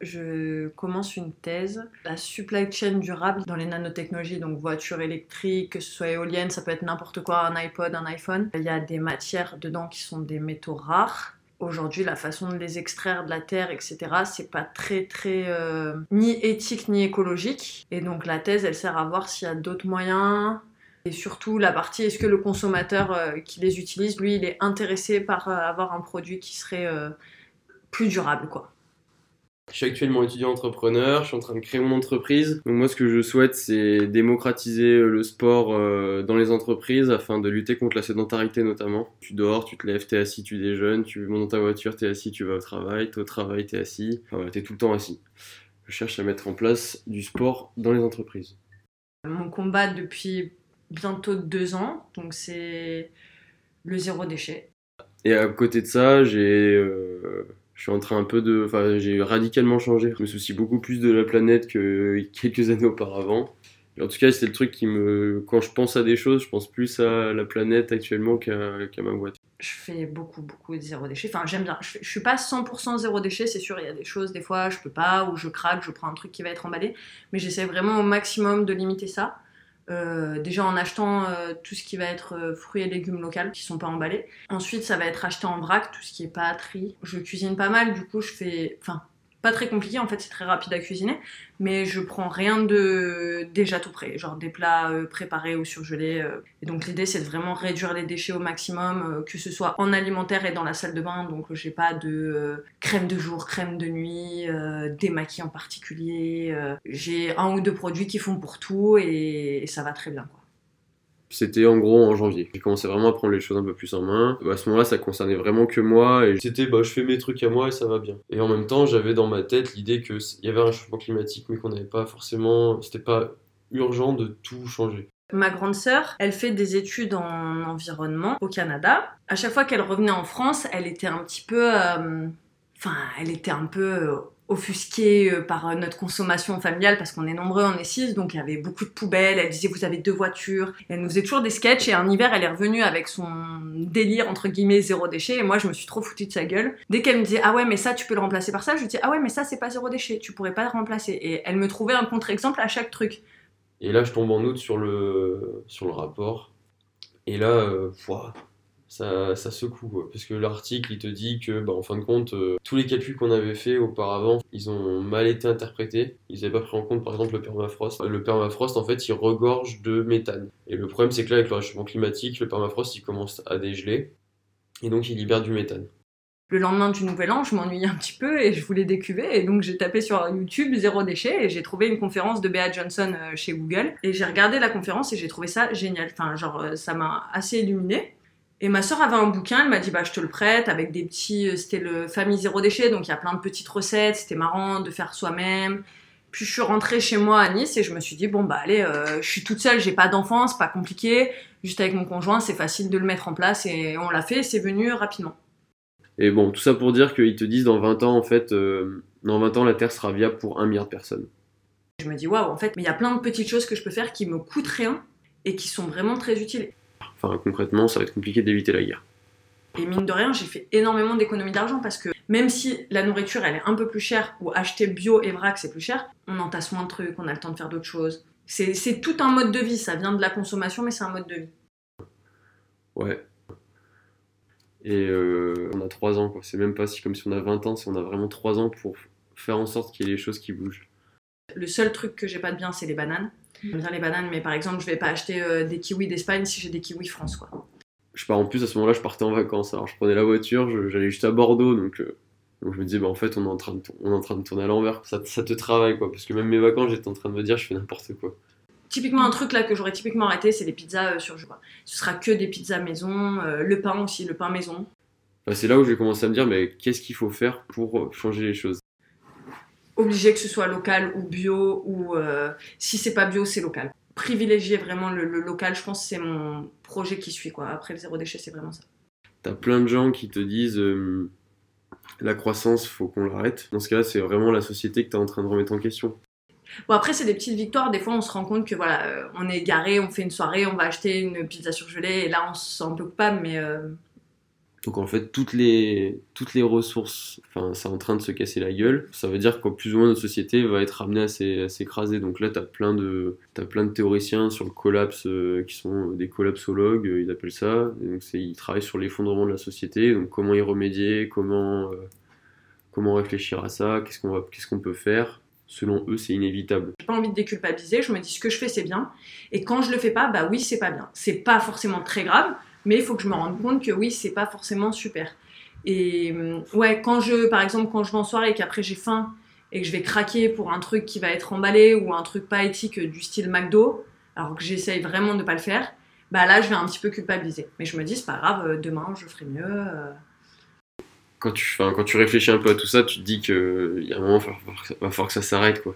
je commence une thèse, la supply chain durable dans les nanotechnologies, donc voitures électriques, que ce soit éolienne, ça peut être n'importe quoi, un iPod, un iPhone. Il y a des matières dedans qui sont des métaux rares. Aujourd'hui, la façon de les extraire de la terre, etc., c'est pas très, très euh, ni éthique ni écologique. Et donc la thèse, elle sert à voir s'il y a d'autres moyens. Et surtout la partie, est-ce que le consommateur euh, qui les utilise, lui, il est intéressé par euh, avoir un produit qui serait plus durable, quoi. Je suis actuellement étudiant entrepreneur, je suis en train de créer mon entreprise. Donc moi ce que je souhaite c'est démocratiser le sport euh, dans les entreprises afin de lutter contre la sédentarité notamment. Tu dors, tu te lèves, t'es assis, tu déjeunes, tu montes dans ta voiture, t'es assis, tu vas au travail, t'es au travail, t'es assis. Enfin voilà, t'es tout le temps assis. Je cherche à mettre en place du sport dans les entreprises. Mon combat depuis bientôt deux ans, donc c'est le zéro déchet. Et à côté de ça, j'ai... Euh, je suis en train un peu de. Enfin, j'ai radicalement changé. Je me soucie beaucoup plus de la planète que quelques années auparavant. en tout cas, c'est le truc qui me. Quand je pense à des choses, je pense plus à la planète actuellement qu'à ma boîte. Je fais beaucoup, beaucoup de zéro déchet. Enfin, j'aime bien. Je, je suis pas 100% zéro déchet, c'est sûr. Il y a des choses, des fois, je peux pas, ou je craque, je prends un truc qui va être emballé. Mais j'essaie vraiment au maximum de limiter ça. Euh, déjà en achetant euh, tout ce qui va être euh, fruits et légumes locaux qui sont pas emballés. Ensuite, ça va être acheté en vrac, tout ce qui est pas. Je cuisine pas mal, du coup, je fais. Enfin, très compliqué, en fait, c'est très rapide à cuisiner, mais je prends rien de déjà tout prêt, genre des plats euh, préparés ou surgelés. Euh. Et donc l'idée, c'est de vraiment réduire les déchets au maximum, euh, que ce soit en alimentaire et dans la salle de bain. Donc j'ai pas de crème de jour, crème de nuit, démaquis en particulier. j'ai un ou deux produits qui font pour tout et ça va très bien. Quoi. C'était en gros en janvier. J'ai commencé vraiment à prendre les choses un peu plus en main. Bah, à ce moment-là, ça concernait vraiment que moi et c'était bah je fais mes trucs à moi et ça va bien. Et en même temps, j'avais dans ma tête l'idée que il y avait un changement climatique mais qu'on n'avait pas forcément c'était pas urgent de tout changer. Ma grande sœur, elle fait des études en environnement au Canada. À chaque fois qu'elle revenait en France, elle était un petit peu euh, enfin, elle était un peu offusquée euh, par euh, notre consommation familiale parce qu'on est nombreux, on est six, donc il y avait beaucoup de poubelles. Elle disait vous avez deux voitures. elle nous faisait toujours des sketchs et un hiver elle est revenue avec son délire entre guillemets zéro déchet et moi je me suis trop foutue de sa gueule. Dès qu'elle me disait ah ouais mais ça tu peux le remplacer par ça, je lui disais ah ouais mais ça c'est pas zéro déchet, tu pourrais pas le remplacer. Et elle me trouvait un contre-exemple à chaque truc. Et là je tombe en août sur le sur le rapport et là euh, ça, secoue. Parce que l'article, il te dit que, bah, en fin de compte, euh, tous les calculs qu'on avait fait auparavant, ils ont mal été interprétés. Ils n'avaient pas pris en compte, par exemple, le permafrost. Le permafrost, en fait, il regorge de méthane. Et le problème, c'est que là, avec le réchauffement climatique, le permafrost, il commence à dégeler. Et donc, il libère du méthane. Le lendemain du nouvel an, je m'ennuyais un petit peu et je voulais décuver. Et donc, j'ai tapé sur YouTube zéro déchet et j'ai trouvé une conférence de Bea Johnson euh, chez Google. Et j'ai regardé la conférence et j'ai trouvé ça génial. Enfin, genre, euh, ça m'a assez illuminé. Et ma soeur avait un bouquin, elle m'a dit bah je te le prête avec des petits, euh, c'était le famille zéro déchet, donc il y a plein de petites recettes, c'était marrant de faire soi-même. Puis je suis rentrée chez moi à Nice et je me suis dit bon bah allez, euh, je suis toute seule, j'ai pas d'enfant, c'est pas compliqué, juste avec mon conjoint c'est facile de le mettre en place et on l'a fait, c'est venu rapidement. Et bon, tout ça pour dire qu'ils te disent dans 20 ans en fait, euh, dans 20 ans la Terre sera viable pour un milliard de personnes. Je me dis waouh en fait, mais il y a plein de petites choses que je peux faire qui me coûtent rien et qui sont vraiment très utiles. Enfin, concrètement, ça va être compliqué d'éviter la guerre. Et mine de rien, j'ai fait énormément d'économies d'argent parce que même si la nourriture elle est un peu plus chère ou acheter bio et vrac c'est plus cher, on entasse moins de trucs, on a le temps de faire d'autres choses. C'est tout un mode de vie, ça vient de la consommation mais c'est un mode de vie. Ouais. Et euh, on a 3 ans quoi, c'est même pas si comme si on a 20 ans, c'est on a vraiment 3 ans pour faire en sorte qu'il y ait les choses qui bougent. Le seul truc que j'ai pas de bien c'est les bananes. J'aime bien les bananes, mais par exemple, je vais pas acheter euh, des kiwis d'Espagne si j'ai des kiwis France, quoi. Je pars en plus à ce moment-là, je partais en vacances. Alors je prenais la voiture, j'allais juste à Bordeaux, donc, euh, donc, je me disais, bah en fait, on est en train de, on est en train de tourner à l'envers. Ça, ça, te travaille, quoi. Parce que même mes vacances, j'étais en train de me dire, je fais n'importe quoi. Typiquement, un truc là que j'aurais typiquement arrêté, c'est les pizzas euh, sur jour. Ce sera que des pizzas maison, le pain aussi, le pain maison. Bah, c'est là où j'ai commencé à me dire, mais qu'est-ce qu'il faut faire pour changer les choses? Obligé que ce soit local ou bio, ou si c'est pas bio, c'est local privilégier vraiment le, local. Je pense que c'est mon projet qui suit. Quoi. Après le zéro déchet, c'est vraiment ça. T'as plein de gens qui te disent euh, la croissance, faut qu'on l'arrête. Dans ce cas-là, c'est vraiment la société que tu es en train de remettre en question. Bon, après, c'est des petites victoires. Des fois, on se rend compte que voilà, euh, on est garé, on fait une soirée, on va acheter une pizza surgelée, et là, on se sent un peu coupable, mais. Euh, Donc en fait, toutes les, toutes les ressources, enfin, c'est en train de se casser la gueule. Ça veut dire qu'au plus ou moins notre société va être amenée à s'écraser. Donc là, tu as, plein de, plein de théoriciens sur le collapse euh, qui sont des collapsologues, euh, ils appellent ça. donc ils travaillent sur l'effondrement de la société. Donc comment y remédier, comment, euh, comment réfléchir à ça, qu'est-ce qu'on qu'est-ce qu'on peut faire? Selon eux, c'est inévitable. J'ai pas envie de déculpabiliser, je me dis ce que je fais, c'est bien. Et quand je le fais pas, bah oui, c'est pas bien. C'est pas forcément très grave, mais il faut que je me rende compte que oui, c'est pas forcément super. Et euh, ouais, quand je, par exemple, quand je vais en soirée et qu'après j'ai faim et que je vais craquer pour un truc qui va être emballé ou un truc pas éthique du style McDo, alors que j'essaye vraiment de pas le faire, bah là je vais un petit peu culpabiliser. Mais je me dis, c'est pas grave, euh, demain je ferai mieux. Euh. Quand tu, quand tu réfléchis un peu à tout ça, tu te dis qu'il y a un moment, il va falloir que ça s'arrête. quoi.